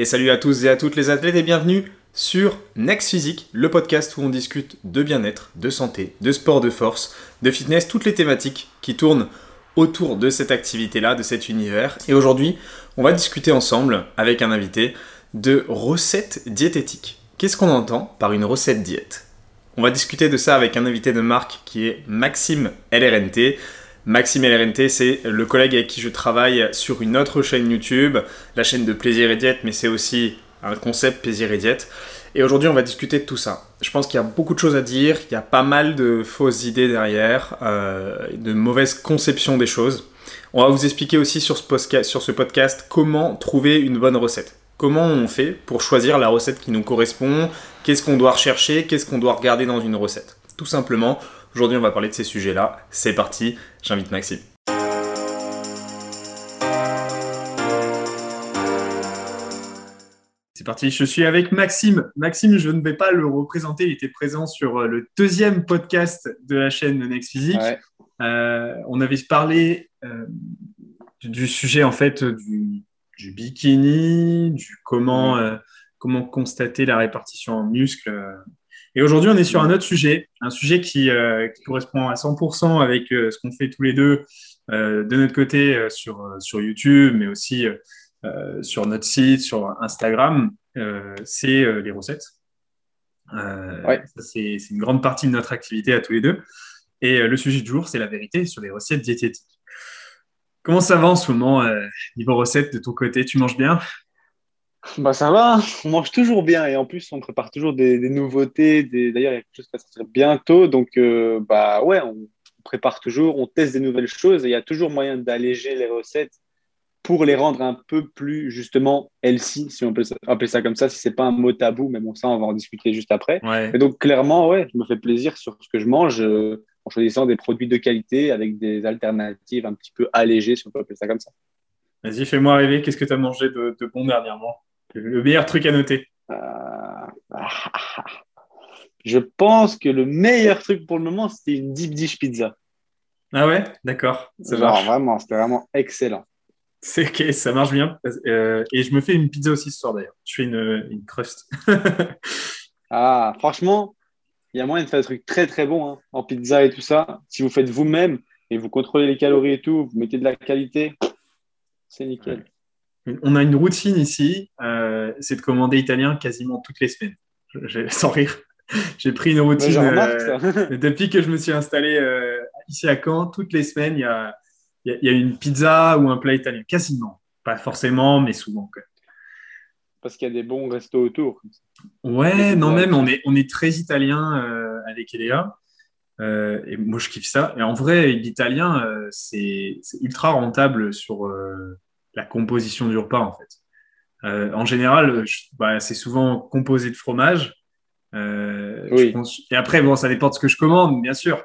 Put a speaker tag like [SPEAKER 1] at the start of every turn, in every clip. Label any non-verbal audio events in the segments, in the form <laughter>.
[SPEAKER 1] Et salut à tous et à toutes les athlètes et bienvenue sur Next Physique, le podcast où on discute de bien-être, de santé, de sport de force, de fitness, toutes les thématiques qui tournent autour de cette activité-là, de cet univers. Et aujourd'hui, on va discuter ensemble avec un invité de recettes diététiques. Qu'est-ce qu'on entend par une recette diète? On va discuter de ça avec un invité de marque qui est Maxime LRNT. Maxime LRNT, c'est le collègue avec qui je travaille sur une autre chaîne YouTube, la chaîne de Plaisir et Diète, mais c'est aussi un concept Plaisir et Diète. Et aujourd'hui, on va discuter de tout ça. Je pense qu'il y a beaucoup de choses à dire, il y a pas mal de fausses idées derrière, euh, de mauvaises conceptions des choses. On va vous expliquer aussi sur ce, sur ce podcast comment trouver une bonne recette. Comment on fait pour choisir la recette qui nous correspond, qu'est-ce qu'on doit rechercher, qu'est-ce qu'on doit regarder dans une recette? Tout simplement, Aujourd'hui, on va parler de ces sujets-là. C'est parti, j'invite Maxime. C'est parti, je suis avec Maxime. Maxime, je ne vais pas le représenter, il était présent sur euh, le deuxième podcast de la chaîne Next Physique. Euh, on avait parlé euh, du sujet en fait du, bikini, du comment, comment constater la répartition en muscles et aujourd'hui, on est sur un autre sujet, un sujet qui, euh, correspond à 100% avec euh, ce qu'on fait tous les deux euh, de notre côté sur, sur YouTube, mais aussi sur notre site, sur Instagram, c'est les recettes. C'est une grande partie de notre activité à tous les deux. Et le sujet du jour, c'est la vérité sur les recettes diététiques. Comment ça va en ce moment, niveau recettes de ton côté? Tu manges bien?
[SPEAKER 2] Bah ça va, on mange toujours bien et en plus on prépare toujours des, nouveautés. D'ailleurs, il y a quelque chose qui va sortir bientôt, donc euh, bah ouais, on prépare toujours, on teste des nouvelles choses et il y a toujours moyen d'alléger les recettes pour les rendre un peu plus justement healthy, si on peut appeler ça comme ça, si c'est pas un mot tabou, mais bon ça on va en discuter juste après. Et donc clairement ouais, je me fais plaisir sur ce que je mange euh, en choisissant des produits de qualité avec des alternatives un petit peu allégées, si on peut appeler ça comme ça.
[SPEAKER 1] Vas-y, fais-moi rêver, qu'est-ce que tu as mangé de bon dernièrement? Le meilleur truc à noter
[SPEAKER 2] euh, <laughs> Je pense que le meilleur truc pour le moment, c'était une deep dish pizza.
[SPEAKER 1] Ah ouais? D'accord.
[SPEAKER 2] vraiment, c'était vraiment excellent.
[SPEAKER 1] C'est ok, ça marche bien. Euh, et je me fais une pizza aussi ce soir d'ailleurs. Je fais une, une crust. <laughs>
[SPEAKER 2] ah, franchement, il y a moyen de faire des trucs très très bons hein, en pizza et tout ça. Si vous faites vous-même et vous contrôlez les calories et tout, vous mettez de la qualité, c'est nickel
[SPEAKER 1] on a une routine ici, euh, c'est de commander italien quasiment toutes les semaines. sans rire. <laughs> J'ai pris une routine euh, <laughs> depuis que je me suis installé euh, ici à Caen. Toutes les semaines, il y a, une pizza ou un plat italien. Quasiment. Pas forcément, mais souvent.
[SPEAKER 2] Parce qu'il y a des bons restos autour.
[SPEAKER 1] Ouais, non, même, on est, on est très italien avec Eléa. et moi, je kiffe ça. Et en vrai, l'italien, c'est ultra rentable sur la composition du repas en fait. Euh, en général, bah, c'est souvent composé de fromage. Euh, et après, bon, ça dépend de ce que je commande, bien sûr.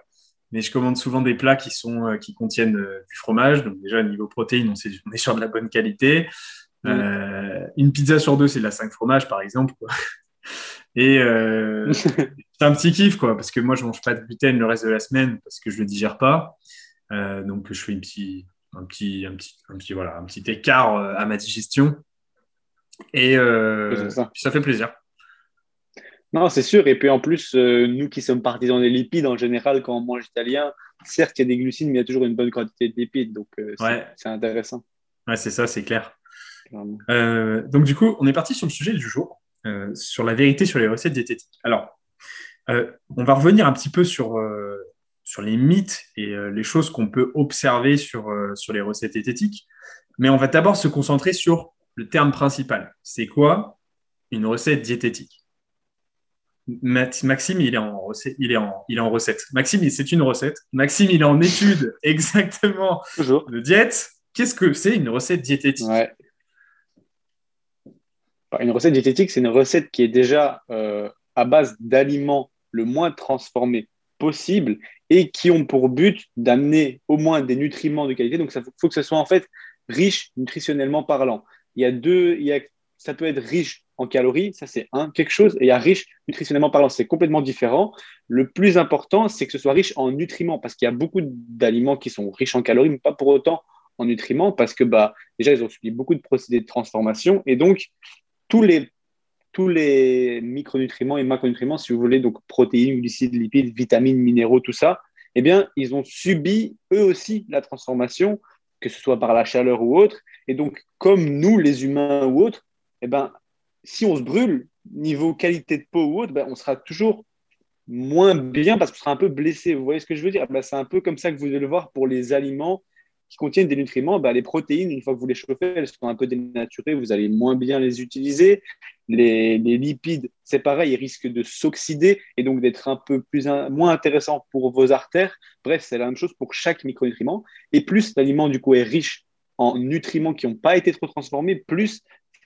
[SPEAKER 1] Mais je commande souvent des plats qui, sont, euh, qui contiennent du fromage. Donc déjà, niveau protéines, on, on est sur de la bonne qualité. une pizza sur deux, c'est de la 5 fromages, par exemple. <laughs> Et <laughs> c'est un petit kiff, quoi, parce que moi, je mange pas de gluten le reste de la semaine parce que je le digère pas. donc, je fais une petite, un petit, un petit, un petit, voilà, un petit écart euh, à ma digestion. Et euh, ça. ça. fait plaisir.
[SPEAKER 2] Non, c'est sûr. Et puis en plus, euh, nous qui sommes partisans des lipides, en général, quand on mange italien, certes, il y a des glucides, mais il y a toujours une bonne quantité de lipides. Donc, c'est intéressant.
[SPEAKER 1] Ouais, c'est ça, c'est clair. donc, du coup, on est parti sur le sujet du jour, sur la vérité sur les recettes diététiques. Alors, on va revenir un petit peu sur sur les mythes et euh, les choses qu'on peut observer sur, euh, sur les recettes diététiques. Mais on va d'abord se concentrer sur le terme principal. C'est quoi une recette diététique? Maxime, il est en recette. Il est en, il est en recette. Maxime, c'est une recette. Maxime, il est en étude <laughs> exactement de diète. Qu'est-ce que c'est une recette diététique?
[SPEAKER 2] Une recette diététique, c'est une recette qui est déjà euh, à base d'aliments le moins transformés possible et qui ont pour but d'amener au moins des nutriments de qualité. Donc, il faut que ce soit en fait riche nutritionnellement parlant. Il y a deux, il y a, ça peut être riche en calories, ça c'est un, quelque chose, et il y a riche nutritionnellement parlant, c'est complètement différent. Le plus important, c'est que ce soit riche en nutriments, parce qu'il y a beaucoup d'aliments qui sont riches en calories, mais pas pour autant en nutriments, parce que bah, déjà, ils ont subi beaucoup de procédés de transformation, et donc tous les, tous les micronutriments et macronutriments, si vous voulez, donc protéines, glucides, lipides, vitamines, minéraux, tout ça, eh bien, ils ont subi eux aussi la transformation, que ce soit par la chaleur ou autre. Et donc, comme nous, les humains ou autres, eh ben, si on se brûle, niveau qualité de peau ou autre, ben, on sera toujours moins bien parce qu'on sera un peu blessé. Vous voyez ce que je veux dire? Ben, C'est un peu comme ça que vous allez le voir pour les aliments contiennent des nutriments, bah, les protéines, une fois que vous les chauffez, elles sont un peu dénaturées, vous allez moins bien les utiliser. Les, lipides, c'est pareil, ils risquent de s'oxyder et donc d'être un peu plus, moins intéressants pour vos artères. Bref, c'est la même chose pour chaque micronutriment. Et plus l'aliment, du coup, est riche en nutriments qui n'ont pas été trop transformés, plus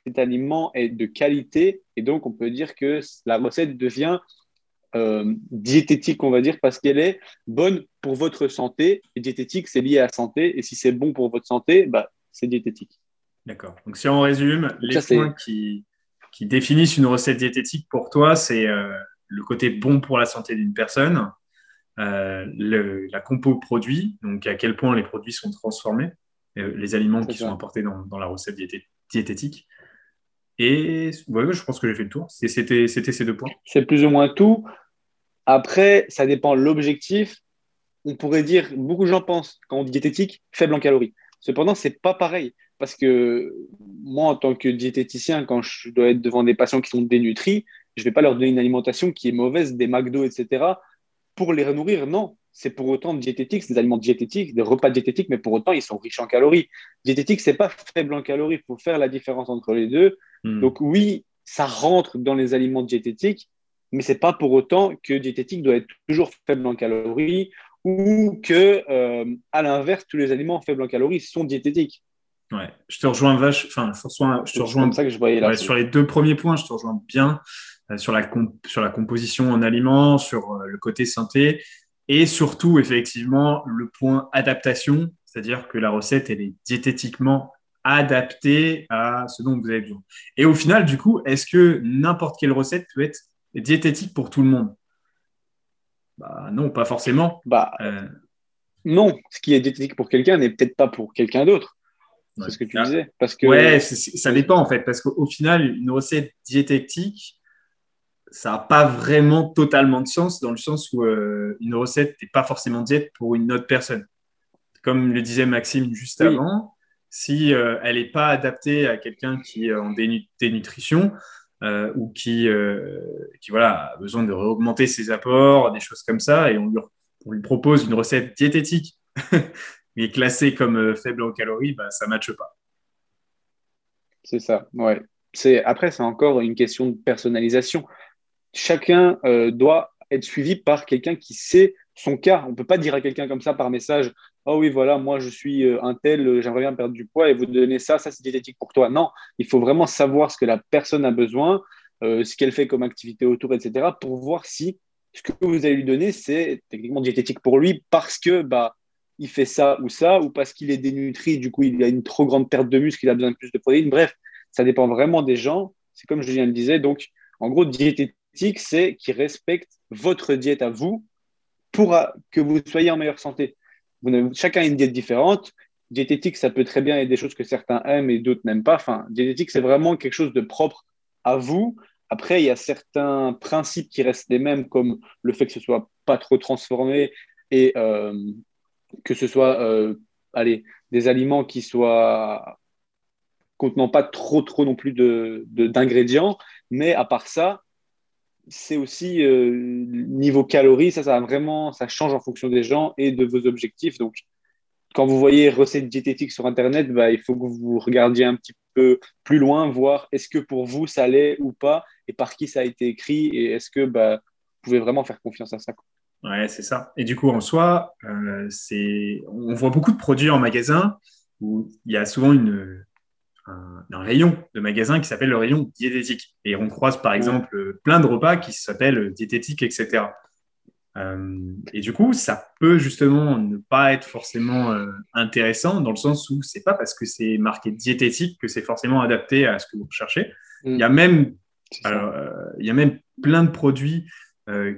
[SPEAKER 2] cet aliment est de qualité. Et donc, on peut dire que la recette devient euh, diététique, on va dire, parce qu'elle est bonne pour votre santé. Et diététique, c'est lié à la santé. Et si c'est bon pour votre santé, bah, c'est diététique.
[SPEAKER 1] D'accord. Donc, si on résume, les points qui, qui, définissent une recette diététique pour toi, c'est euh, le côté bon pour la santé d'une personne, euh, la compo produit, donc à quel point les produits sont transformés, les aliments qui sont apportés dans, dans la recette diététique. Et ouais, je pense que j'ai fait le tour. C'était ces deux points.
[SPEAKER 2] C'est plus ou moins tout. Après, ça dépend de l'objectif. On pourrait dire, beaucoup de gens pensent, quand on dit diététique, faible en calories. Cependant, ce n'est pas pareil. Parce que moi, en tant que diététicien, quand je dois être devant des patients qui sont dénutris, je ne vais pas leur donner une alimentation qui est mauvaise, des McDo, etc., pour les renourrir. Non, c'est pour autant diététique, c'est des aliments diététiques, des repas diététiques, mais pour autant, ils sont riches en calories. Diététique, c'est pas faible en calories. Il faut faire la différence entre les deux. Hmm. Donc oui, ça rentre dans les aliments diététiques, mais c'est pas pour autant que diététique doit être toujours faible en calories ou que, euh, à l'inverse, tous les aliments faibles en calories sont diététiques.
[SPEAKER 1] Ouais, je te rejoins vache. Enfin, je te rejoins.
[SPEAKER 2] ça que je voyais là.
[SPEAKER 1] sur les deux premiers points, je te rejoins bien euh, sur la sur la composition en aliments, sur euh, le côté santé et surtout effectivement le point adaptation, c'est-à-dire que la recette elle est diététiquement adapté à ce dont vous avez besoin. Et au final, du coup, est-ce que n'importe quelle recette peut être diététique pour tout le monde? Bah, Non, pas forcément.
[SPEAKER 2] Bah, euh, Non, ce qui est diététique pour quelqu'un n'est peut-être pas pour quelqu'un d'autre. C'est ce que tu disais. Parce que...
[SPEAKER 1] Ouais, ça dépend en fait. Parce qu'au final, une recette diététique, ça n'a pas vraiment totalement de sens dans le sens où euh, une recette n'est pas forcément diète pour une autre personne. Comme le disait Maxime juste avant, si euh, elle n'est pas adaptée à quelqu'un qui est en dénutrition euh, ou qui, euh, qui voilà, a besoin de réaugmenter ses apports, des choses comme ça, et on lui, propose une recette diététique <laughs> mais classée comme faible en calories, bah, ça ne matche pas.
[SPEAKER 2] C'est ça, ouais. Après, c'est encore une question de personnalisation. Chacun doit être suivi par quelqu'un qui sait son cas. On ne peut pas dire à quelqu'un comme ça par message Oh oui, voilà, moi je suis euh, un tel, euh, j'aimerais bien perdre du poids et vous donner ça, ça c'est diététique pour toi. Non, il faut vraiment savoir ce que la personne a besoin, euh, ce qu'elle fait comme activité autour, etc., pour voir si ce que vous allez lui donner, c'est techniquement diététique pour lui parce que bah, il fait ça ou ça, ou parce qu'il est dénutri, du coup il a une trop grande perte de muscle, il a besoin de plus de protéines. Bref, ça dépend vraiment des gens. C'est comme Julien le disait. Donc, en gros, diététique, c'est qui respecte votre diète à vous pour que vous soyez en meilleure santé. Vous chacun a une diète différente. Diététique, ça peut très bien être des choses que certains aiment et d'autres n'aiment pas. Enfin, diététique, c'est vraiment quelque chose de propre à vous. Après, il y a certains principes qui restent les mêmes, comme le fait que ce soit pas trop transformé et euh, que ce soit euh, allez, des aliments qui soient contenant pas trop trop non plus d'ingrédients. De, mais à part ça, c'est aussi euh, niveau calories, ça, vraiment, change en fonction des gens et de vos objectifs. Donc, quand vous voyez recettes diététiques sur Internet, bah, il faut que vous regardiez un petit peu plus loin, voir est-ce que pour vous ça l'est ou pas, et par qui ça a été écrit, et est-ce que bah, vous pouvez vraiment faire confiance à ça.
[SPEAKER 1] Ouais, c'est ça. Et du coup, en soi, euh, on voit beaucoup de produits en magasin où il y a souvent une, un, rayon de magasin qui s'appelle le rayon diététique. Et on croise par exemple plein de repas qui s'appellent diététique, etc. Euh, et du coup, ça peut justement ne pas être forcément euh, intéressant dans le sens où c'est pas parce que c'est marqué diététique que c'est forcément adapté à ce que vous recherchez. Mm. Il y a même, euh, il y a même plein de produits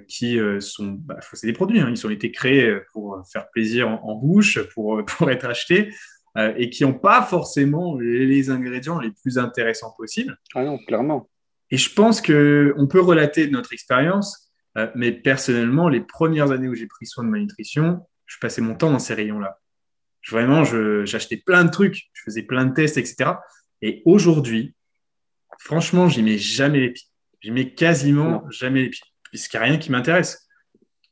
[SPEAKER 1] qui sont, bah, c'est des produits, hein, ils ont été créés pour faire plaisir en, bouche, pour, pour être achetés. Euh, et qui n'ont pas forcément les ingrédients les plus intéressants possibles.
[SPEAKER 2] Ah non, clairement.
[SPEAKER 1] Et je pense qu'on peut relater notre expérience, euh, mais personnellement, les premières années où j'ai pris soin de ma nutrition, je passais mon temps dans ces rayons-là. Vraiment, j'achetais plein de trucs, je faisais plein de tests, etc. Et aujourd'hui, franchement, j'y mets jamais les pieds. J'y mets quasiment jamais les pieds, puisqu'il n'y a rien qui m'intéresse.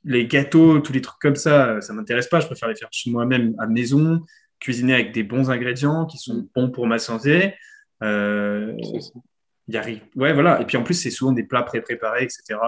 [SPEAKER 1] Les gâteaux, tous les trucs comme ça, ça ne m'intéresse pas. Je préfère les faire chez moi-même à maison, cuisiner avec des bons ingrédients qui sont mm. bons pour ma santé. Euh, y arrive. Ouais, voilà. Et puis en plus, c'est souvent des plats pré-préparés, etc.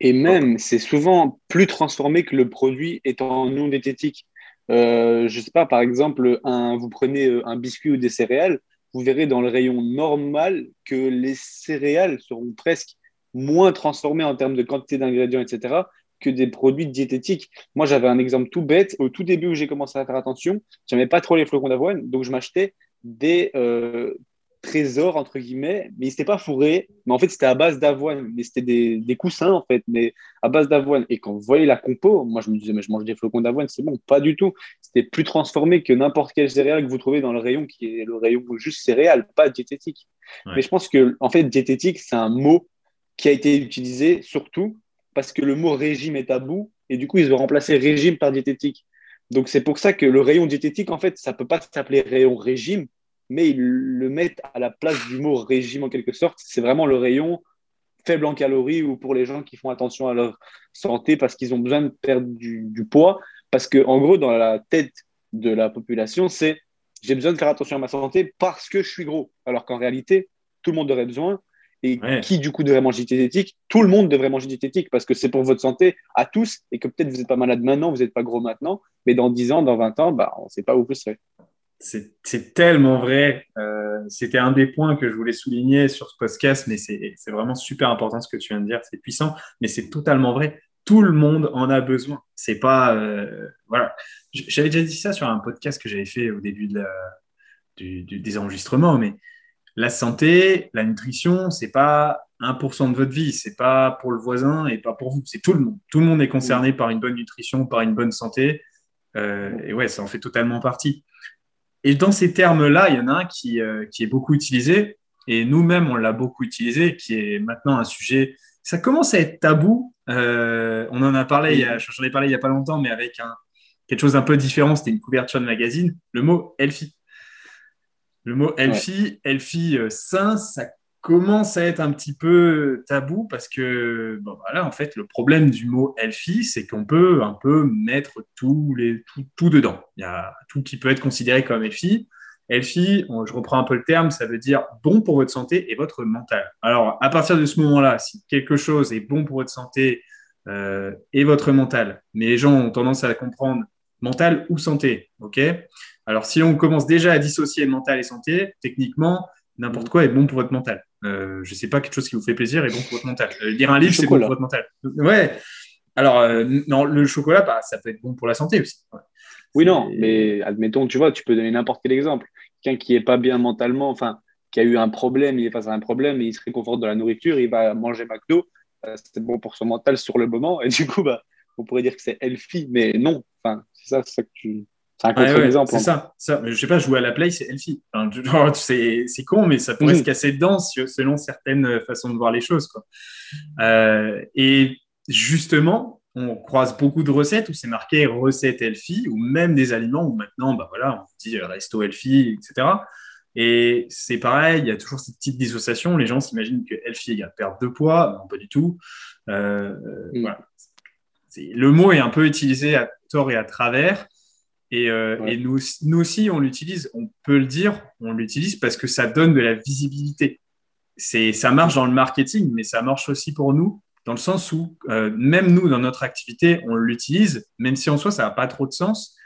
[SPEAKER 2] Et même, c'est souvent plus transformé que le produit étant non diététique. Euh, je ne sais pas, par exemple, un, vous prenez euh, un biscuit ou des céréales, vous verrez dans le rayon normal que les céréales seront presque moins transformées en termes de quantité d'ingrédients, etc., que des produits diététiques. Moi, j'avais un exemple tout bête. Au tout début où j'ai commencé à faire attention, je n'aimais pas trop les flocons d'avoine, donc je m'achetais des euh, trésor, entre guillemets, mais c'était pas fourré. Mais en fait, c'était à base d'avoine. Mais c'était des, des, coussins, en fait, mais à base d'avoine. Et quand vous voyez la compo, moi, je me disais, mais je mange des flocons d'avoine, c'est bon. Pas du tout. C'était plus transformé que n'importe quel céréale que vous trouvez dans le rayon, qui est le rayon juste céréales, pas diététique. Mais je pense que, en fait, diététique, c'est un mot qui a été utilisé surtout parce que le mot régime est tabou. Et du coup, ils ont remplacé régime par diététique. Donc, c'est pour ça que le rayon diététique, en fait, ça peut pas s'appeler rayon régime mais ils le mettent à la place du mot régime en quelque sorte. C'est vraiment le rayon faible en calories ou pour les gens qui font attention à leur santé parce qu'ils ont besoin de perdre du, poids. Parce que, en gros, dans la tête de la population, c'est j'ai besoin de faire attention à ma santé parce que je suis gros. Alors qu'en réalité, tout le monde aurait besoin. Et qui, du coup, devrait manger diététique? Tout le monde devrait manger diététique parce que c'est pour votre santé à tous et que peut-être vous n'êtes pas malade maintenant, vous n'êtes pas gros maintenant, mais dans 10 ans, dans 20 ans, bah, on ne sait pas où vous serez.
[SPEAKER 1] C'est tellement vrai. Euh, c'était un des points que je voulais souligner sur ce podcast, mais c'est vraiment super important ce que tu viens de dire. C'est puissant, mais c'est totalement vrai. Tout le monde en a besoin. C'est pas euh, voilà. J'avais déjà dit ça sur un podcast que j'avais fait au début de des enregistrements, mais la santé, la nutrition, c'est pas 1% de votre vie, c'est pas pour le voisin et pas pour vous, c'est tout le monde. Tout le monde est concerné par une bonne nutrition, par une bonne santé. Euh, et ouais, ça en fait totalement partie. Et dans ces termes-là, il y en a un qui, euh, qui est beaucoup utilisé, et nous-mêmes, on l'a beaucoup utilisé, qui est maintenant un sujet. Ça commence à être tabou. Euh, on en a parlé, j'en ai parlé il n'y a pas longtemps, mais avec un, quelque chose d'un peu différent. C'était une couverture de magazine. Le mot healthy. Le mot healthy, healthy euh, sain, ça commence à être un petit peu tabou parce que, bon, voilà, en fait, le problème du mot healthy, c'est qu'on peut un peu mettre tout, les, tout, dedans. Il y a tout qui peut être considéré comme healthy. Healthy, je reprends un peu le terme, ça veut dire bon pour votre santé et votre mental. Alors, à partir de ce moment-là, si quelque chose est bon pour votre santé euh, et votre mental, mais les gens ont tendance à comprendre mental ou santé, ok? Alors, si on commence déjà à dissocier mental et santé, techniquement, n'importe quoi est bon pour votre mental. Euh, je sais pas, quelque chose qui vous fait plaisir est bon pour votre mental. Euh, lire un livre, c'est bon pour votre mental. Ouais. Alors, euh, non, le chocolat, bah, ça peut être bon pour la santé aussi.
[SPEAKER 2] Oui, non, mais admettons, tu vois, tu peux donner n'importe quel exemple. Quelqu'un qui est pas bien mentalement, enfin, qui a eu un problème, il est face à un problème, et il se réconforte de la nourriture, il va manger McDo, c'est bon pour son mental sur le moment, et du coup, bah, on pourrait dire que c'est healthy, mais non, enfin, c'est ça, ça que tu,
[SPEAKER 1] c'est un contre-exemple. c'est ça, ça. Je sais pas, jouer à la play, c'est Elfie. <laughs> c'est con, mais ça pourrait se casser dedans selon certaines façons de voir les choses. Quoi. Euh, et justement, on croise beaucoup de recettes où c'est marqué recette Elfie, ou même des aliments où maintenant, bah voilà, on dit resto Elfie, etc. Et c'est pareil, il y a toujours cette petite dissociation. Les gens s'imaginent que Elfie égale perte de poids. Non, pas du tout. Euh, voilà. Le mot est un peu utilisé à tort et à travers. Et, euh, et nous, nous, aussi, on l'utilise, on peut le dire, on l'utilise parce que ça donne de la visibilité. C'est, ça marche dans le marketing, mais ça marche aussi pour nous, dans le sens où euh, même nous, dans notre activité, on l'utilise, même si en soi, ça n'a pas trop de sens,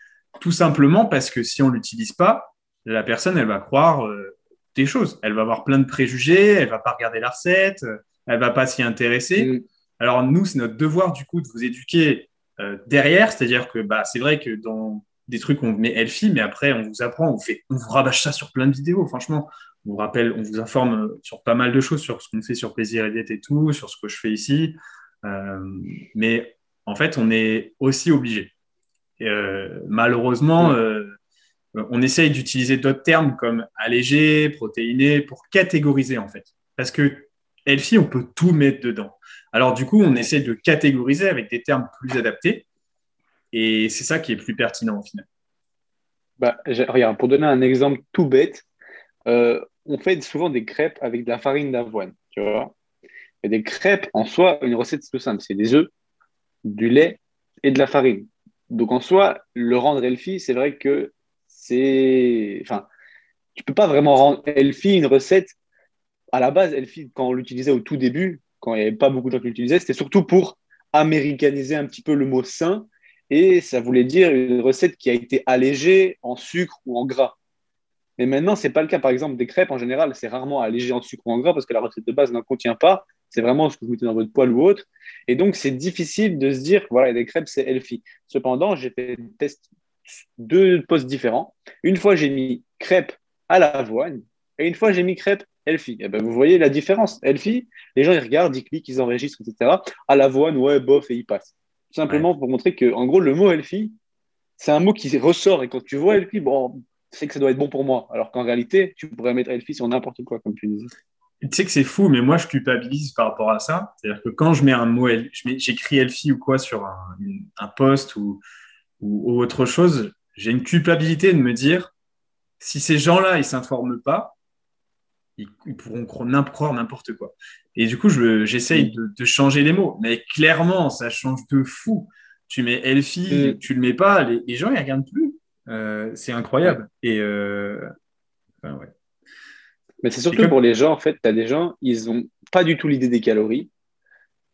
[SPEAKER 1] tout simplement parce que si on ne l'utilise pas, la personne, elle va croire euh, des choses. Elle va avoir plein de préjugés, elle va pas regarder la recette, elle va pas s'y intéresser. Alors nous, c'est notre devoir du coup de vous éduquer derrière, c'est-à-dire que bah, c'est vrai que dans des trucs où on met Elfie, mais après, on vous apprend, on, fait, on vous rabâche ça sur plein de vidéos, franchement. On vous rappelle, on vous informe sur pas mal de choses, sur ce qu'on fait sur Plaisir et Diète et tout, sur ce que je fais ici. Euh, mais en fait, on est aussi obligé. malheureusement, on essaye d'utiliser d'autres termes comme allégé, protéiné, pour catégoriser en fait. Parce que healthy, on peut tout mettre dedans. Alors du coup, on essaie de catégoriser avec des termes plus adaptés. Et c'est ça qui est plus pertinent au final.
[SPEAKER 2] Bah, regarde, pour donner un exemple tout bête, euh, on fait souvent des crêpes avec de la farine d'avoine. Tu vois Et des crêpes, en soi, une recette, tout simple. C'est des œufs, du lait et de la farine. Donc en soi, le rendre healthy, c'est vrai que c'est. Enfin, tu peux pas vraiment rendre healthy une recette. À la base, healthy, quand on l'utilisait au tout début, quand il n'y avait pas beaucoup de gens qui l'utilisaient, c'était surtout pour américaniser un petit peu le mot sain. Et ça voulait dire une recette qui a été allégée en sucre ou en gras. Mais maintenant, ce n'est pas le cas. Par exemple, des crêpes, en général, c'est rarement allégé en sucre ou en gras parce que la recette de base n'en contient pas. C'est vraiment ce que vous mettez dans votre poêle ou autre. Et donc, c'est difficile de se dire, voilà, des crêpes, c'est healthy. Cependant, j'ai fait deux postes différents. Une fois, j'ai mis crêpes à l'avoine et une fois, j'ai mis crêpes healthy. Et eh ben, vous voyez la différence. Healthy, les gens, ils regardent, ils cliquent, ils enregistrent, etc. À l'avoine, ouais, bof, et ils passent. Tout simplement pour montrer que, en gros, le mot healthy, c'est un mot qui ressort. Et quand tu vois healthy, bon, c'est que ça doit être bon pour moi. Alors qu'en réalité, tu pourrais mettre healthy sur n'importe quoi, comme tu disais.
[SPEAKER 1] Tu sais que c'est fou, mais moi, je culpabilise par rapport à ça. C'est-à-dire que quand je mets un mot, j'écris healthy ou quoi sur un, un post ou, ou, autre chose, j'ai une culpabilité de me dire, si ces gens-là, ils s'informent pas, ils, pourront croire n'importe quoi. Et du coup, j'essaye de, changer les mots. Mais clairement, ça change de fou. Tu mets Elfie, tu le mets pas, les, gens, ils regardent plus. Euh, c'est incroyable. Et euh,
[SPEAKER 2] Mais c'est surtout pour les gens, en fait, tu as des gens, ils n'ont pas du tout l'idée des calories.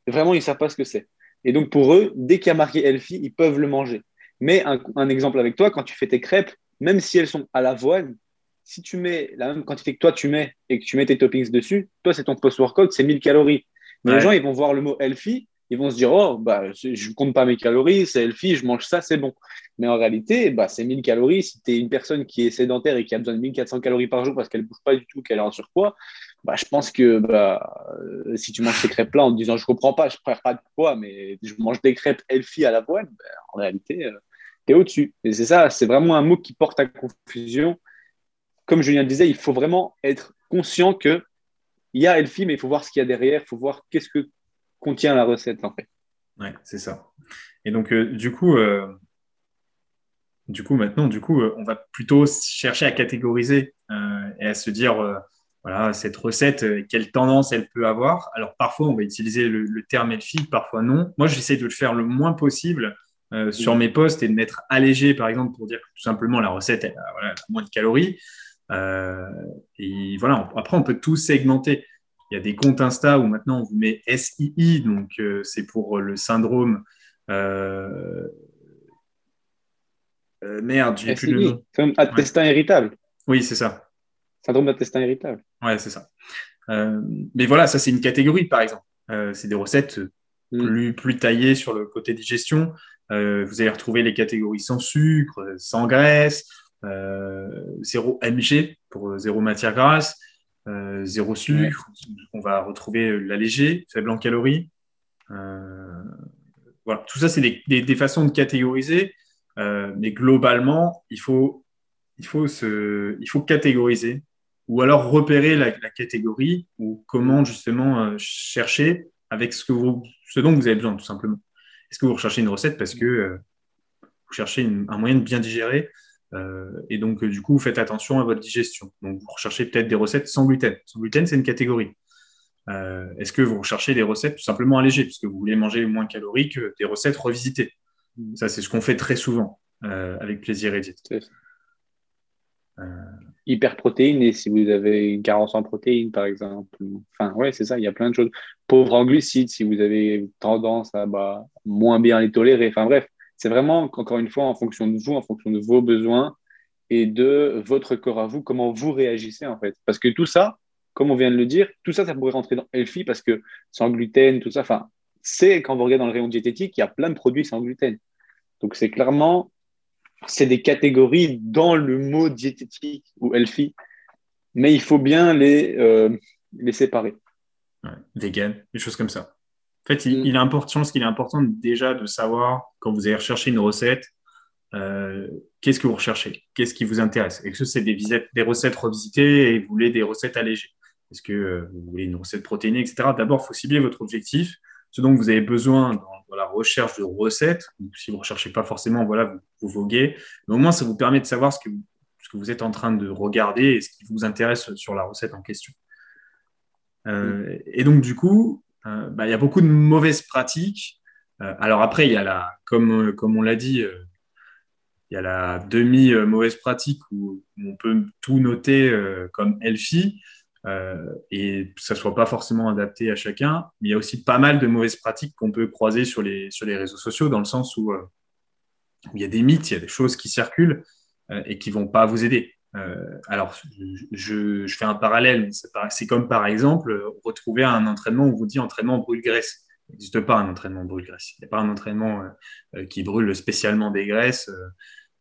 [SPEAKER 2] Vraiment, ils ne savent pas ce que c'est. Et donc, pour eux, dès qu'il y a marqué Elfie, ils peuvent le manger. Mais un, exemple avec toi, quand tu fais tes crêpes, même si elles sont à l'avoine, si tu mets la même quantité que toi tu mets et que tu mets tes toppings dessus, toi c'est ton post-workout, c'est 1000 calories. Mais les gens, ils vont voir le mot healthy, ils vont se dire, oh, bah, je ne compte pas mes calories, c'est healthy, je mange ça, c'est bon. Mais en réalité, bah, c'est 1000 calories. Si tu es une personne qui est sédentaire et qui a besoin de 1400 calories par jour parce qu'elle ne bouge pas du tout, qu'elle est en surpoids, bah, je pense que bah, euh, si tu manges ces crêpes-là en te disant, je ne comprends pas, je ne perds pas de poids, mais je mange des crêpes healthy à la boîte, bah, en réalité, euh, au-dessus. Et c'est ça, c'est vraiment un mot qui porte à confusion. Comme Julien le disait, il faut vraiment être conscient que il y a Elfie, mais il faut voir ce qu'il y a derrière, il faut voir qu'est-ce que contient la recette en fait.
[SPEAKER 1] Ouais, c'est ça. Et donc, euh, du coup, euh, du coup, maintenant, du coup, euh, on va plutôt chercher à catégoriser et à se dire, voilà, cette recette, quelle tendance elle peut avoir. Alors, parfois, on va utiliser le, le terme Elfie, parfois non. Moi, j'essaie de le faire le moins possible sur mes posts et de mettre allégé, par exemple, pour dire que tout simplement la recette elle a, moins de calories. Euh, et voilà, après, on peut tout segmenter. Il y a des comptes Insta où maintenant on vous met SII, donc euh, c'est pour le syndrome. merde, j'ai plus le nom.
[SPEAKER 2] Syndrome intestin irritable.
[SPEAKER 1] Oui, c'est ça.
[SPEAKER 2] Syndrome d'intestin irritable.
[SPEAKER 1] Ouais, c'est ça. mais voilà, ça c'est une catégorie par exemple. c'est des recettes mm. plus, plus taillées sur le côté digestion. Euh, vous allez retrouver les catégories sans sucre, sans graisse, euh, zéro MG pour euh, zéro matière grasse, zéro sucre. On va retrouver l'allégé, faible en calories. voilà, tout ça, c'est des, façons de catégoriser, mais globalement, il faut, il, faut se, il faut catégoriser ou alors repérer la, catégorie ou comment justement chercher avec ce, que vous, ce dont vous avez besoin, tout simplement. Est-ce que vous recherchez une recette parce que euh, vous cherchez un moyen de bien digérer euh, et donc, euh, du coup, vous faites attention à votre digestion. Donc, vous recherchez peut-être des recettes sans gluten. Sans gluten, c'est une catégorie. Est-ce que vous recherchez des recettes tout simplement allégées, puisque vous voulez manger moins calorique, des recettes revisitées? Ça, c'est ce qu'on fait très souvent, avec plaisir et diète.
[SPEAKER 2] Hyperprotéines, si vous avez une carence en protéines, par exemple. Enfin, ouais, c'est ça, il y a plein de choses. Pauvre en glucides, si vous avez tendance à bah, moins bien les tolérer. Enfin, bref, c'est vraiment, encore une fois, en fonction de vous, en fonction de vos besoins et de votre corps à vous, comment vous réagissez, en fait. Parce que tout ça, comme on vient de le dire, tout ça, ça pourrait rentrer dans Healthy parce que sans gluten, tout ça, enfin, c'est quand vous regardez dans le rayon diététique, il y a plein de produits sans gluten. Donc, c'est clairement c'est des catégories dans le mot diététique ou healthy, mais il faut bien les, euh, les séparer.
[SPEAKER 1] Ouais, vegan, des choses comme ça. En fait, il, mm. est important, ce qu'il est important déjà de savoir quand vous allez rechercher une recette, qu'est-ce que vous recherchez? Qu'est-ce qui vous intéresse? Est-ce que c'est des, des recettes revisitées et vous voulez des recettes allégées? Est-ce que vous voulez une recette protéinée, etc. D'abord, il faut cibler votre objectif, ce dont vous avez besoin dans, la recherche de recettes. si vous ne recherchez pas forcément, voilà, vous, vous voguez. Mais au moins, ça vous permet de savoir ce que vous ce que vous êtes en train de regarder et ce qui vous intéresse sur la recette en question. Euh, et donc, du coup, euh, bah, il y a beaucoup de mauvaises pratiques. Euh, alors après, il y a la, comme, comme on l'a dit, il y a la demi-mauvaise pratique où, on peut tout noter comme healthy et que ça ne soit pas forcément adapté à chacun. Mais il y a aussi pas mal de mauvaises pratiques qu'on peut croiser sur les, sur les réseaux sociaux dans le sens où, où il y a des mythes, il y a des choses qui circulent euh, et qui vont pas vous aider. Euh, alors, je, fais un parallèle, c'est comme par exemple retrouver un entraînement où on vous dit entraînement brûle-graisse. Il n'existe pas un entraînement brûle-graisse. Il n'y a pas un entraînement euh, qui brûle spécialement des graisses.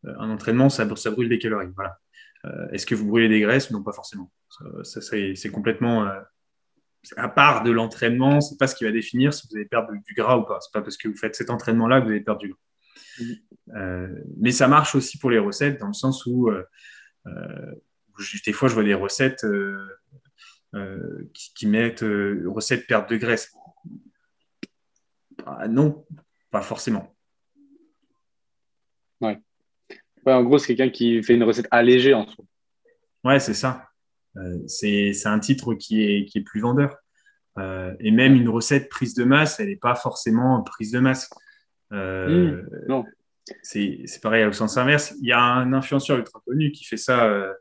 [SPEAKER 1] un entraînement, ça, ça, brûle des calories. Voilà. Est-ce que vous brûlez des graisses? Non, pas forcément. Ça, c'est complètement à part de l'entraînement. C'est pas ce qui va définir si vous allez perdre du gras ou pas. C'est pas parce que vous faites cet entraînement-là que vous allez perdre du gras. Euh, mais ça marche aussi pour les recettes dans le sens où euh, euh, des fois je vois des recettes qui, mettent recettes perte de graisse. Bah, non, pas forcément.
[SPEAKER 2] Ouais. en gros, c'est quelqu'un qui fait une recette allégée en soi.
[SPEAKER 1] Ouais, c'est ça. c'est un titre qui est, qui est plus vendeur. et même une recette prise de masse, elle n'est pas forcément prise de masse.
[SPEAKER 2] Mmh, non
[SPEAKER 1] c'est pareil au sens inverse. Il y a un influenceur ultra connu qui fait ça euh,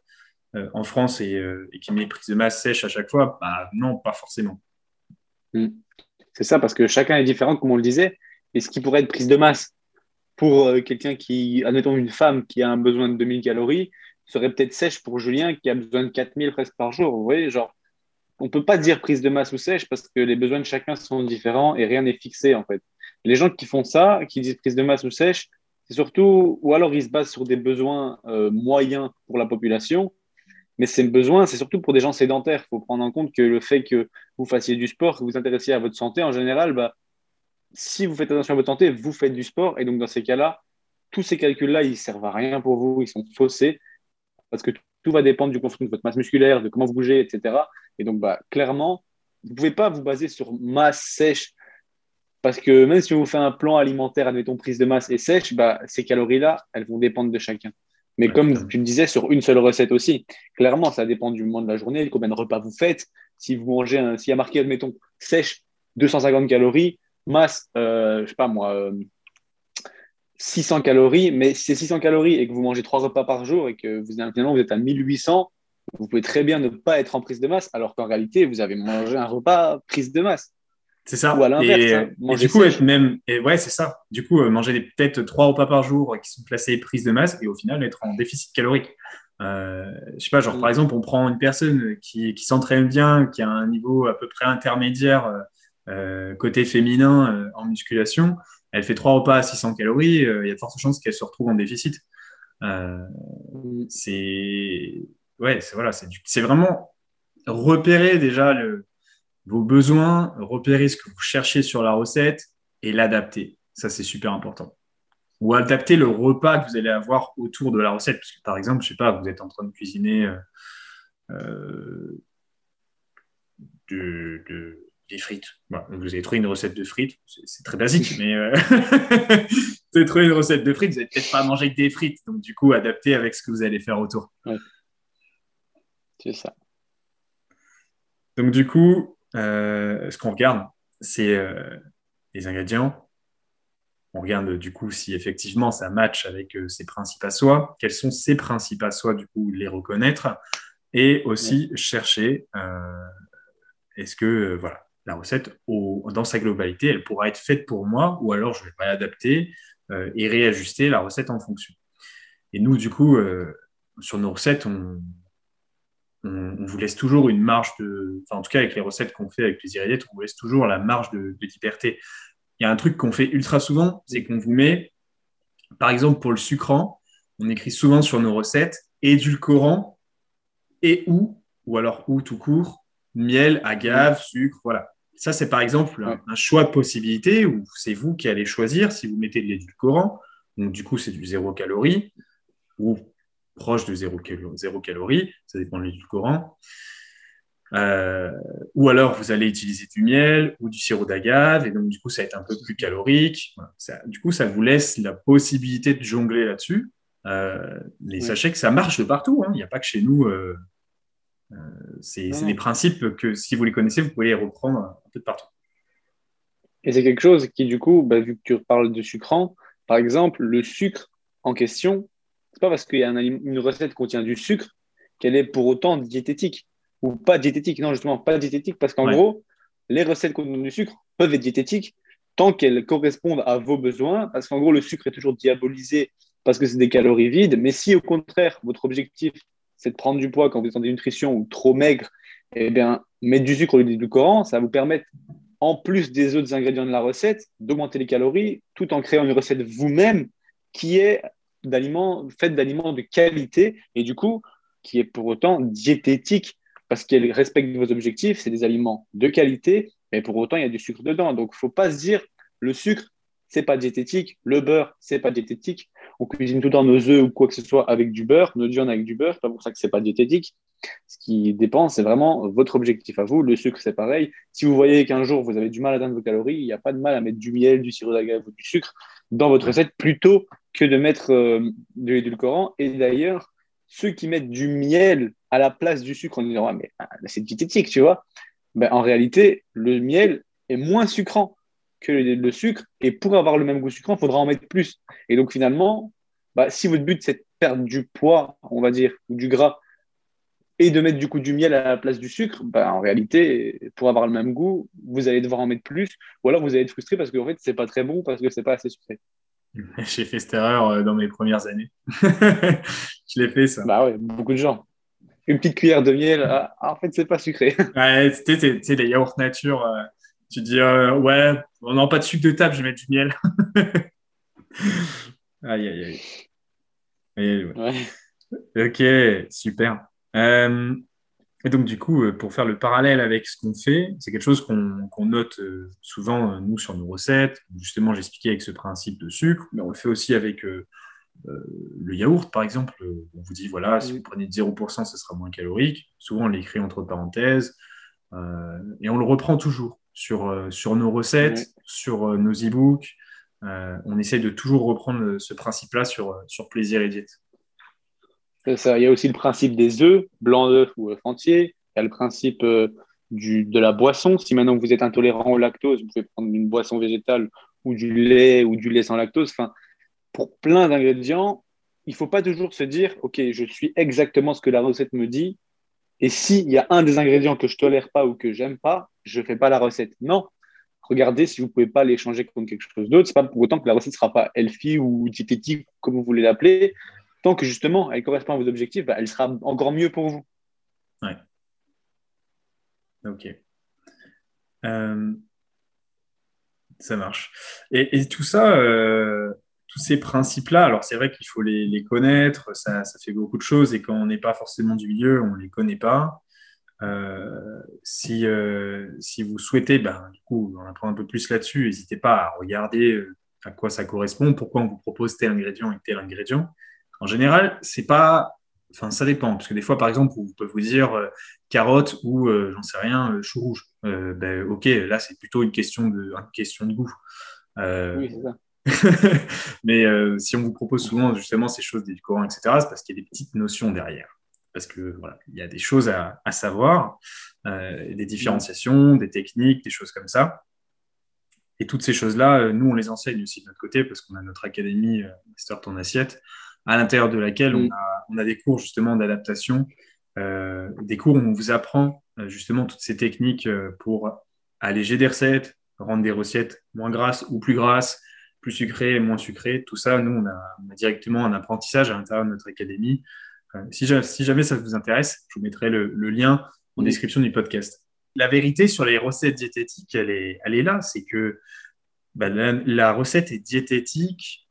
[SPEAKER 1] euh, en France euh, et, qui met prise de masse sèche à chaque fois. Bah, non, pas forcément.
[SPEAKER 2] Hmm. C'est ça, parce que chacun est différent, comme on le disait. Et ce qui pourrait être prise de masse pour quelqu'un qui, admettons une femme qui a un besoin de 2000 calories, serait peut-être sèche pour Julien qui a besoin de 4000 presque par jour. Vous voyez, genre, on peut pas dire prise de masse ou sèche parce que les besoins de chacun sont différents et rien n'est fixé en fait. Les gens qui font ça, qui disent prise de masse ou sèche, c'est surtout, ou alors ils se basent sur des besoins euh, moyens pour la population, mais ces besoins, c'est surtout pour des gens sédentaires. Il faut prendre en compte que le fait que vous fassiez du sport, que vous vous intéressiez à votre santé, en général, bah, si vous faites attention à votre santé, vous faites du sport. Et donc, dans ces cas-là, tous ces calculs-là, ils ne servent à rien pour vous, ils sont faussés, parce que tout va dépendre du construit de votre masse musculaire, de comment vous bougez, etc. Et donc, bah, clairement, vous ne pouvez pas vous baser sur masse sèche parce que même si vous faites un plan alimentaire, admettons prise de masse et sèche, bah, ces calories-là, elles vont dépendre de chacun. Mais comme tu le disais, sur une seule recette aussi, clairement, ça dépend du moment de la journée, de combien de repas vous faites. Si vous mangez, un, s'il y a marqué, admettons, sèche, 250 calories, masse, euh, je sais pas moi, 600 euh, calories, mais si c'est 600 calories et que vous mangez trois repas par jour et que vous, finalement vous êtes à 1800, vous pouvez très bien ne pas être en prise de masse, alors qu'en réalité, vous avez mangé un repas prise de masse.
[SPEAKER 1] C'est ça. Ou à l'inverse. Hein, et, du coup, même, et ouais, c'est ça. Du coup, euh, manger peut-être trois repas par jour qui sont placés prise de masse et au final être en déficit calorique. Euh, je sais pas, genre par mm. exemple, on prend une personne qui, qui s'entraîne bien, qui a un niveau à peu près intermédiaire euh, côté féminin euh, en musculation, elle fait trois repas à 600 calories, il y a de fortes chances qu'elle se retrouve en déficit. Mm. c'est ouais, c'est voilà, c'est vraiment repérer déjà le, vos besoins, repérer ce que vous cherchez sur la recette et l'adapter. Ça, c'est super important. Ou adapter le repas que vous allez avoir autour de la recette. Parce que, par exemple, je sais pas, vous êtes en train de cuisiner euh, euh, des frites. vous avez trouvé une recette de frites. C'est très basique, mais euh, <laughs> vous avez trouvé une recette de frites. Vous n'allez peut-être pas manger que des frites. Donc, du coup, adapter avec ce que vous allez faire autour.
[SPEAKER 2] C'est ça.
[SPEAKER 1] Donc, du coup, ce qu'on regarde, c'est euh, les ingrédients. On regarde du coup si effectivement ça match avec euh, ses principes à soi. Quels sont ses principes à soi, du coup, les reconnaître. Et aussi chercher est-ce que voilà, la recette, dans sa globalité, elle pourra être faite pour moi ou alors je vais réadapter et réajuster la recette en fonction. Et nous, du coup, sur nos recettes, on, on, vous laisse toujours une marge de. Enfin, en tout cas, avec les recettes qu'on fait avec les irrédiettes, on vous laisse toujours la marge de, liberté. Il y a un truc qu'on fait ultra souvent, c'est qu'on vous met, par exemple, pour le sucrant, on écrit souvent sur nos recettes édulcorant et ou, ou alors ou tout court, miel, agave, sucre, voilà. Ça, c'est par exemple un, choix de possibilité où c'est vous qui allez choisir si vous mettez de l'édulcorant Donc, du coup, c'est du zéro calorie ou proche de zéro, zéro calorie, ça dépend de l'édulcorant. Euh, ou alors, vous allez utiliser du miel ou du sirop d'agave, et donc, du coup, ça va être un peu plus calorique. du coup, ça vous laisse la possibilité de jongler là-dessus. Euh, mais sachez que ça marche de partout. Hein. Il n'y a pas que chez nous. Euh, c'est des principes que, si vous les connaissez, vous pouvez les reprendre un peu de partout.
[SPEAKER 2] Et c'est quelque chose qui, du coup, bah, vu que tu parles de sucrant, par exemple, le sucre en question, c'est pas parce qu'il y a une recette qui contient du sucre qu'elle est pour autant diététique ou pas diététique. Non, justement, pas diététique parce qu'en gros, les recettes contenant du sucre peuvent être diététiques tant qu'elles correspondent à vos besoins, parce qu'en gros, le sucre est toujours diabolisé parce que c'est des calories vides. Mais si au contraire, votre objectif, c'est de prendre du poids quand vous êtes en dénutrition ou trop maigre, eh bien, mettre du sucre au lieu du Coran, ça va vous permettre en plus des autres ingrédients de la recette, d'augmenter les calories tout en créant une recette vous-même qui est d'aliments, faite d'aliments de qualité et du coup, qui est pour autant diététique parce qu'elle respecte vos objectifs. C'est des aliments de qualité, mais pour autant, il y a du sucre dedans. Donc, il ne faut pas se dire le sucre, c'est pas diététique, le beurre, c'est pas diététique. On cuisine tout le temps nos œufs ou quoi que ce soit avec du beurre, nos viandes avec du beurre, c'est pas pour ça que c'est pas diététique. Ce qui dépend, c'est vraiment votre objectif à vous. Le sucre, c'est pareil. Si vous voyez qu'un jour vous avez du mal à atteindre vos calories, il n'y a pas de mal à mettre du miel, du sirop d'agave ou du sucre dans votre recette plutôt que de mettre euh, de l'édulcorant. Et d'ailleurs, ceux qui mettent du miel à la place du sucre en disant ah, mais ah, c'est diététique, tu vois, ben, en réalité, le miel est moins sucrant que le, sucre. Et pour avoir le même goût sucrant, il faudra en mettre plus. Et donc finalement, bah, si votre but c'est de perdre du poids, on va dire, ou du gras, et de mettre du coup du miel à la place du sucre, bah, en réalité, pour avoir le même goût, vous allez devoir en mettre plus, ou alors vous allez être frustré parce qu'en fait, c'est pas très bon parce que c'est pas assez sucré. <laughs>
[SPEAKER 1] J'ai fait cette erreur euh, dans mes premières années. <laughs> je l'ai fait ça.
[SPEAKER 2] Bah ouais, beaucoup de gens. Une petite cuillère de miel, ah, en fait, c'est pas sucré. <laughs>
[SPEAKER 1] ouais, c'était des yaourts nature. Euh, tu dis, euh, ouais, on n'a pas de sucre de table, je vais mettre du miel. aïe, aïe, aïe. Ok, super. Euh, et donc, du coup, euh, pour faire le parallèle avec ce qu'on fait, c'est quelque chose qu'on note souvent, nous, sur nos recettes. Justement, j'expliquais avec ce principe de sucre, mais on le fait aussi avec le yaourt, par exemple. On vous dit, voilà, si vous prenez 0%, ce sera moins calorique. Souvent, on l'écrit entre parenthèses. et on le reprend toujours sur, euh, sur nos recettes, sur euh, nos e-books. Euh, on essaie de toujours reprendre ce principe-là sur, sur plaisir et diète.
[SPEAKER 2] Il y a aussi le principe des œufs, blanc d'œuf ou œuf entier. Il y a le principe du, de la boisson. Si maintenant vous êtes intolérant au lactose, vous pouvez prendre une boisson végétale ou du lait ou du lait sans lactose. Enfin, pour plein d'ingrédients, il ne faut pas toujours se dire, OK, je suis exactement ce que la recette me dit. Et s'il y a un des ingrédients que je tolère pas ou que j'aime pas, je fais pas la recette. Non. Regardez si vous pouvez pas l'échanger contre quelque chose d'autre. C'est pas pour autant que la recette sera pas healthy ou diététique, comme vous voulez l'appeler. Tant que justement elle correspond à vos objectifs, bah, elle sera encore mieux pour vous.
[SPEAKER 1] Ouais. Ok. Euh, ça marche. Et, tout ça, euh, tous ces principes-là, alors c'est vrai qu'il faut les, connaître, ça, fait beaucoup de choses, et quand on n'est pas forcément du milieu, on ne les connaît pas. Euh, si, si vous souhaitez ben, du coup, en apprendre un peu plus là-dessus, n'hésitez pas à regarder à quoi ça correspond, pourquoi on vous propose tel ingrédient et tel ingrédient. En général, c'est pas. Enfin, ça dépend, parce que des fois, par exemple, on peut vous dire carotte ou, j'en sais rien, chou rouge. ben, ok, là, c'est plutôt une question de, une question de goût. oui, c'est ça. <laughs> Mais si on vous propose souvent justement ces choses des etc., c'est parce qu'il y a des petites notions derrière parce que voilà, il y a des choses à, savoir, euh, des différenciations, des techniques, des choses comme ça. Et toutes ces choses-là, euh, nous, on les enseigne aussi de notre côté parce qu'on a notre académie euh, Master Ton Assiette, à l'intérieur de laquelle on, a, on, a, des cours justement d'adaptation, des cours où on vous apprend justement toutes ces techniques pour alléger des recettes, rendre des recettes moins grasses ou plus grasses, plus sucrées, moins sucrées. Tout ça, nous, on a, on a directement un apprentissage à l'intérieur de notre académie si, jamais ça vous intéresse, je vous mettrai le, lien en description du podcast. La vérité sur les recettes diététiques, elle est, elle est là. C'est que bah, la, recette est diététique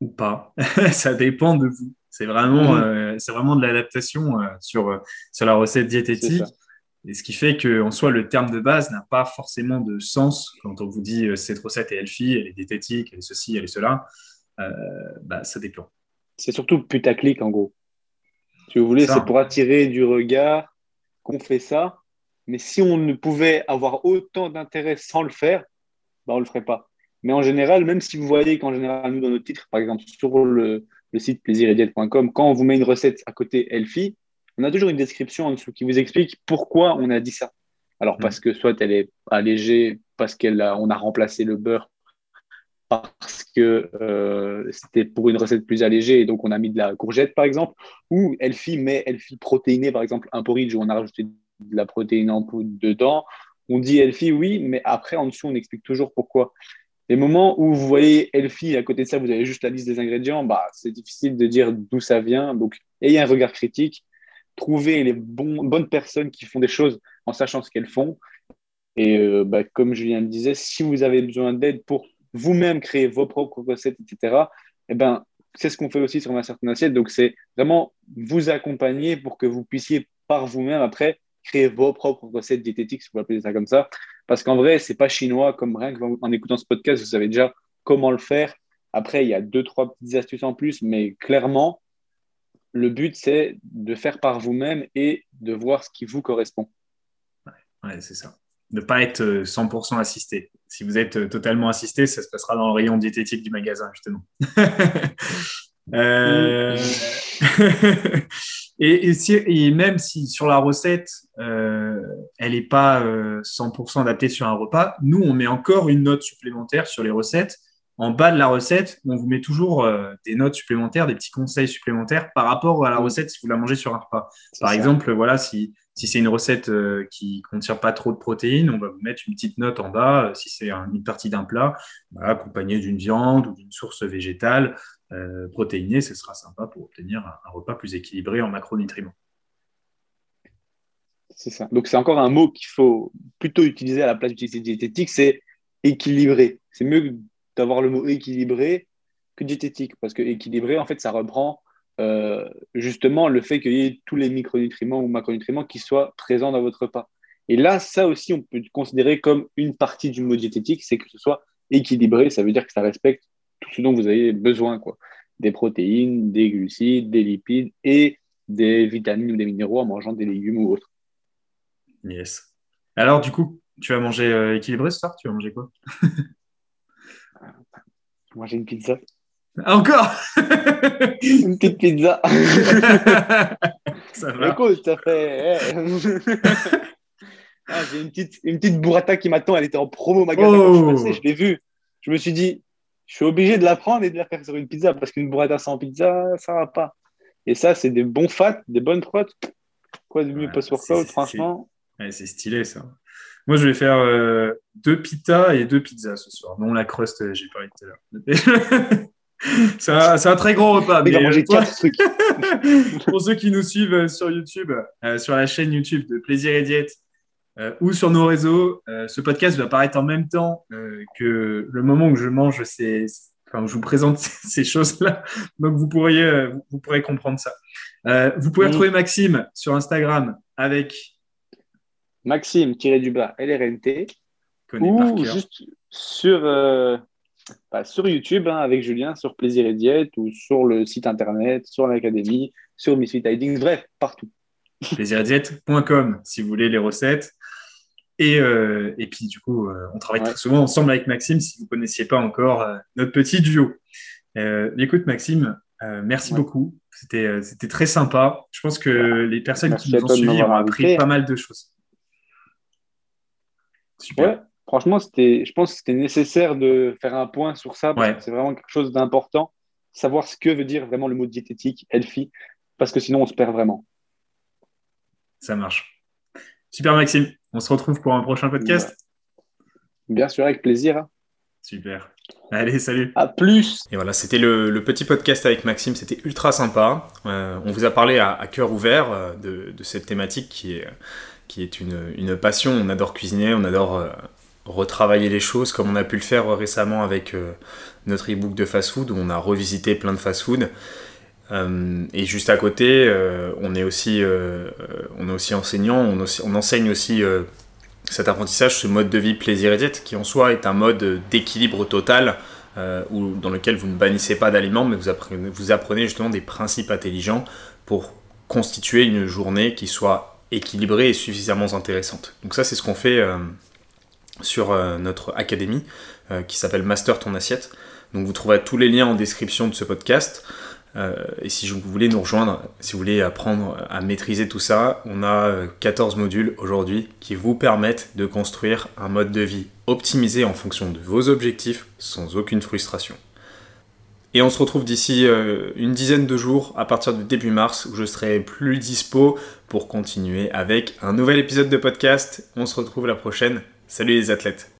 [SPEAKER 1] ou pas. <laughs> ça dépend de vous. C'est vraiment, mmh. euh, c'est vraiment de l'adaptation euh, sur, euh, sur la recette diététique. Et ce qui fait qu'en soi, le terme de base n'a pas forcément de sens quand on vous dit cette recette est healthy, elle est diététique, elle est ceci, elle est cela. bah, ça dépend.
[SPEAKER 2] C'est surtout putaclic en gros. Si vous voulez, c'est pour attirer du regard qu'on fait ça. Mais si on ne pouvait avoir autant d'intérêt sans le faire, bah, on ne le ferait pas. Mais en général, même si vous voyez qu'en général, nous, dans nos titres, par exemple, sur le, le site plaisirediet.com, quand on vous met une recette à côté Elfie, on a toujours une description en dessous qui vous explique pourquoi on a dit ça. Alors, parce que soit elle est allégée, parce qu'on a, on a remplacé le beurre, parce que euh, c'était pour une recette plus allégée, et donc on a mis de la courgette, par exemple, ou Elfie met Elfie protéiné, par exemple, un porridge où on a rajouté de la protéine en poudre dedans. On dit Elfie, oui, mais après, en dessous, on explique toujours pourquoi. Les moments où vous voyez Elfie, à côté de ça, vous avez juste la liste des ingrédients, bah, c'est difficile de dire d'où ça vient. Donc, ayez un regard critique, trouvez les bonnes personnes qui font des choses en sachant ce qu'elles font. Et euh, bah, comme Julien le disait, si vous avez besoin d'aide pour vous-même créer vos propres recettes, etc., eh ben, c'est ce qu'on fait aussi sur ma certaine assiette. Donc, c'est vraiment vous accompagner pour que vous puissiez par vous-même après créer vos propres recettes diététiques, si vous appelez ça comme ça. Parce qu'en vrai, c'est pas chinois comme rien qu'en écoutant ce podcast, vous savez déjà comment le faire. Après, il y a deux, trois petites astuces en plus, mais clairement, le but, c'est de faire par vous-même et de voir ce qui vous correspond.
[SPEAKER 1] Ouais, c'est ça. Ne pas être 100% euh, assisté. Si vous êtes euh, totalement assisté, ça se passera dans le rayon diététique du magasin, justement. <laughs> euh... <laughs> Et, même si sur la recette, euh, elle n'est pas 100% euh, adaptée sur un repas, nous, on met encore une note supplémentaire sur les recettes. En bas de la recette, on vous met toujours euh, des notes supplémentaires, des petits conseils supplémentaires par rapport à la recette si vous la mangez sur un repas. Par exemple, voilà, si, si c'est une recette qui ne contient pas trop de protéines, on va vous mettre une petite note en bas. si c'est une partie d'un plat, accompagné d'une viande ou d'une source végétale, euh, protéiné, ce sera sympa pour obtenir un, repas plus équilibré en macronutriments.
[SPEAKER 2] C'est ça. Donc c'est encore un mot qu'il faut plutôt utiliser à la place d'utiliser diététique, c'est équilibré. C'est mieux d'avoir le mot équilibré que diététique, parce que équilibré, en fait, ça reprend euh, justement le fait qu'il y ait tous les micronutriments ou macronutriments qui soient présents dans votre repas. Et là, ça aussi, on peut considérer comme une partie du mot diététique, c'est que ce soit équilibré, ça veut dire que ça respecte tout ce dont vous avez besoin, quoi. Des protéines, des glucides, des lipides et des vitamines ou des minéraux en mangeant des légumes ou autres.
[SPEAKER 1] Yes. Alors, du coup, tu vas manger euh, équilibré ce soir? Tu vas manger quoi? <laughs>
[SPEAKER 2] Manger une pizza.
[SPEAKER 1] Encore? <laughs>
[SPEAKER 2] Une petite pizza. <laughs> ça va. Écoute, ça fait. ah, j'ai une petite, une petite burrata qui m'attend. Elle était en promo au magasin. Oh. je l'ai vue. Je me suis dit, je suis obligé de la prendre et de la faire sur une pizza parce qu'une burrata sans pizza, ça va pas. Et ça, c'est des bons fats, des bonnes protes. Quoi de mieux post-workout, franchement
[SPEAKER 1] C'est stylé, ça. Moi, je vais faire euh, deux pitas et deux pizzas ce soir. Non, la crust, euh, j'ai envie tout à l'heure. <laughs> c'est un, très gros repas. Mais, <laughs> pour ceux qui nous suivent sur YouTube, euh, sur la chaîne YouTube de Plaisir et Diète, euh, ou sur nos réseaux. Euh, ce podcast va apparaître en même temps euh, que le moment où je mange ces, enfin, je vous présente <laughs> ces choses-là. Donc, vous pourriez, vous pourrez comprendre ça. vous pouvez retrouver Maxime sur Instagram avec
[SPEAKER 2] Maxime tiré du bas LRNT ou juste sur, bah, sur YouTube hein, avec Julien sur Plaisir et Diète ou sur le site internet, sur l'académie, sur Misfit Hiding, bref, partout.
[SPEAKER 1] Plaisirdiète.com si vous voulez les recettes. Et, euh, et puis, du coup, euh, on travaille très souvent ensemble avec Maxime, si vous ne connaissiez pas encore euh, notre petit duo. écoute, Maxime, merci beaucoup. C'était, c'était très sympa. Je pense que les personnes qui nous ont suivis ont appris pas mal de choses.
[SPEAKER 2] Super. franchement, c'était, je pense que c'était nécessaire de faire un point sur ça. c'est vraiment quelque chose d'important. Savoir ce que veut dire vraiment le mot diététique, healthy, parce que sinon, on se perd vraiment.
[SPEAKER 1] Ça marche. Super, Maxime. On se retrouve pour un prochain podcast.
[SPEAKER 2] Bien sûr, avec plaisir.
[SPEAKER 1] Super. Allez, salut.
[SPEAKER 2] À plus.
[SPEAKER 1] Et voilà, c'était le, petit podcast avec Maxime. C'était ultra sympa. Euh, on vous a parlé à, cœur ouvert euh, de, cette thématique qui est, qui est une, passion. On adore cuisiner, on adore euh, retravailler les choses comme on a pu le faire récemment avec notre e-book de fast-food où on a revisité plein de fast-food. Euh, et juste à côté, euh, on, est aussi, euh, on est aussi enseignant, on, enseigne aussi cet apprentissage, ce mode de vie plaisir et diète, qui en soi est un mode d'équilibre total ou dans lequel vous ne bannissez pas d'aliments, mais vous apprenez justement des principes intelligents pour constituer une journée qui soit équilibrée et suffisamment intéressante. Donc ça, c'est ce qu'on fait sur notre académie qui s'appelle Master ton assiette. Donc vous trouverez tous les liens en description de ce podcast. Euh, et si vous voulez nous rejoindre, si vous voulez apprendre à maîtriser tout ça, on a 14 euh, modules aujourd'hui qui vous permettent de construire un mode de vie optimisé en fonction de vos objectifs sans aucune frustration. Et on se retrouve d'ici euh, une dizaine de jours à partir du début mars où je serai plus dispo pour continuer avec un nouvel épisode de podcast. On se retrouve la prochaine. Salut les athlètes